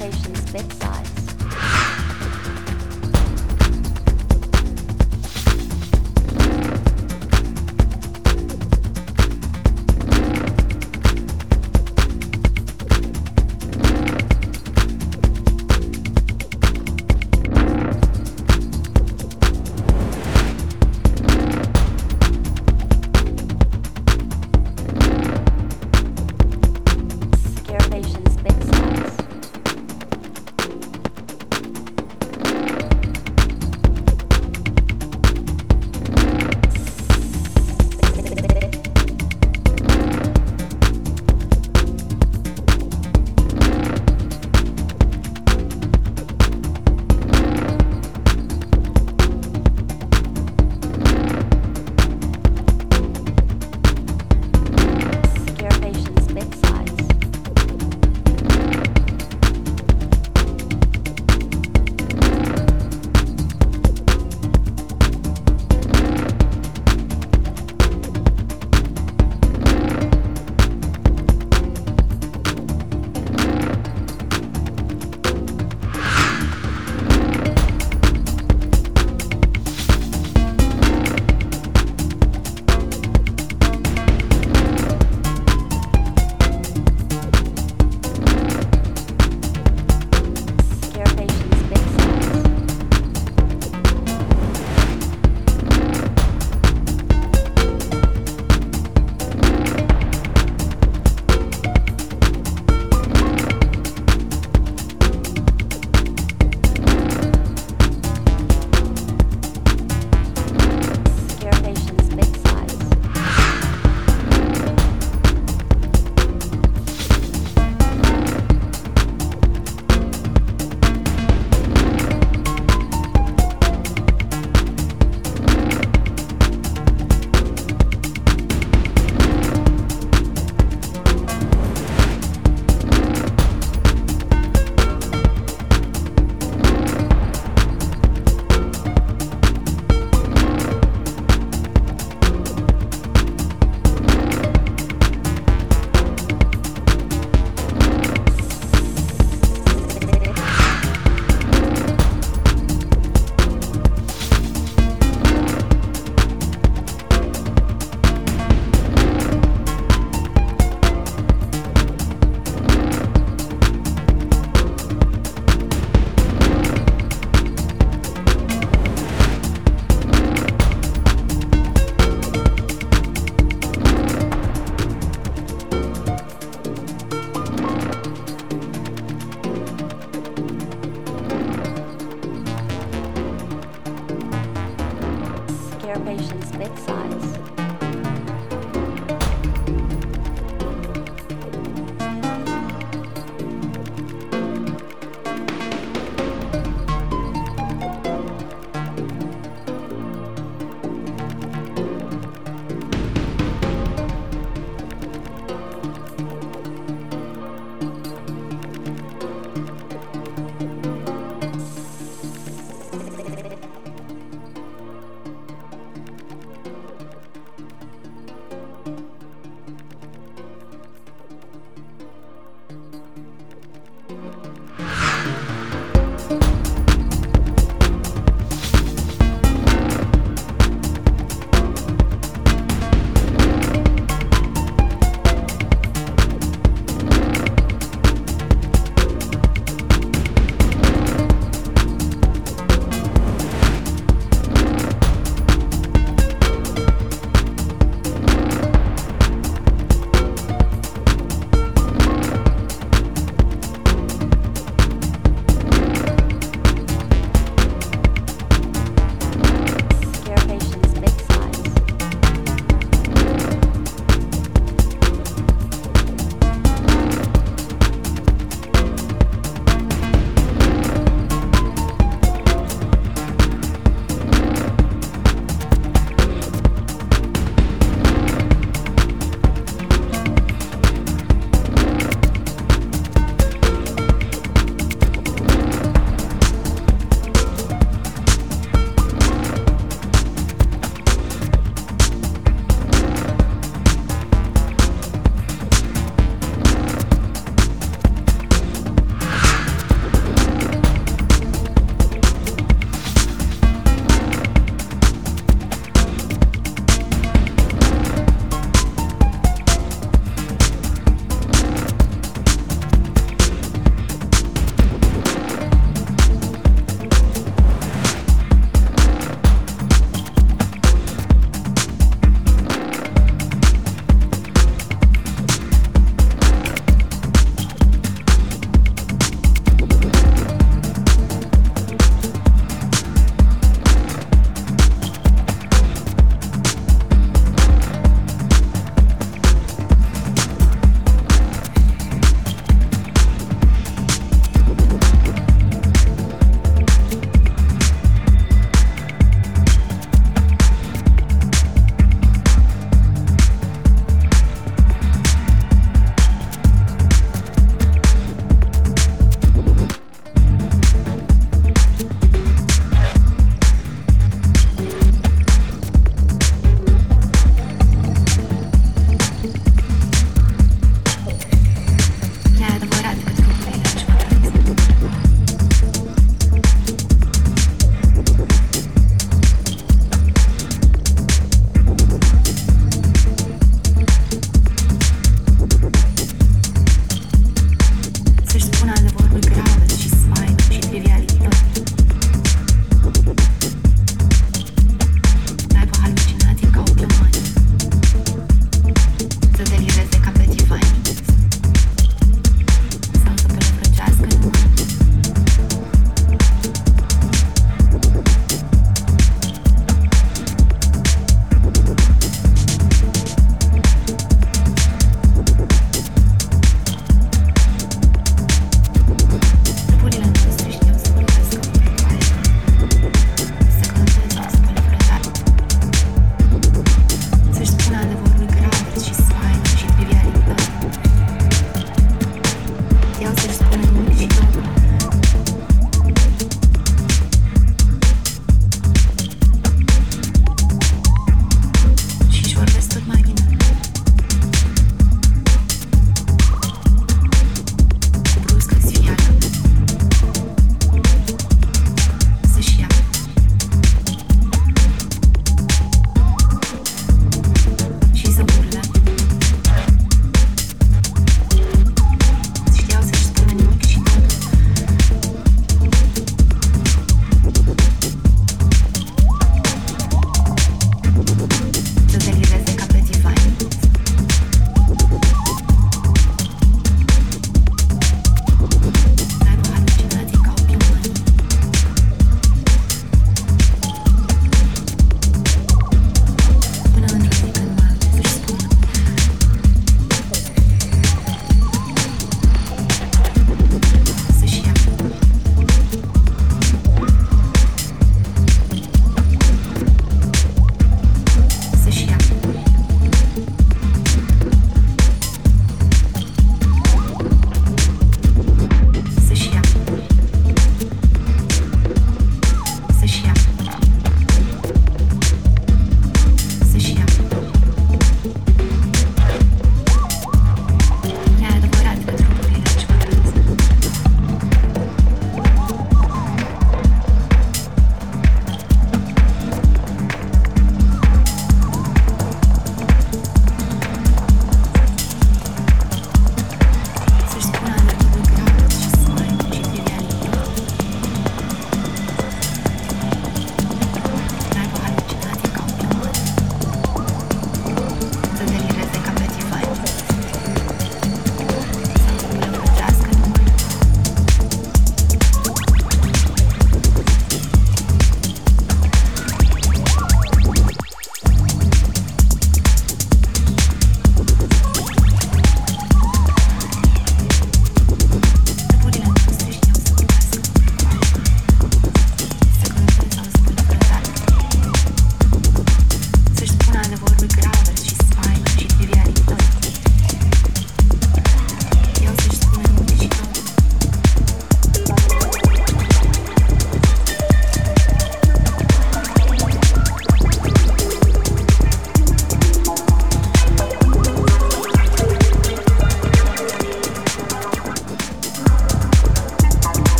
concentration's bedside.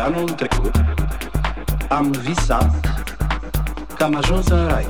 Anul trecut am visat că am ajuns în rai.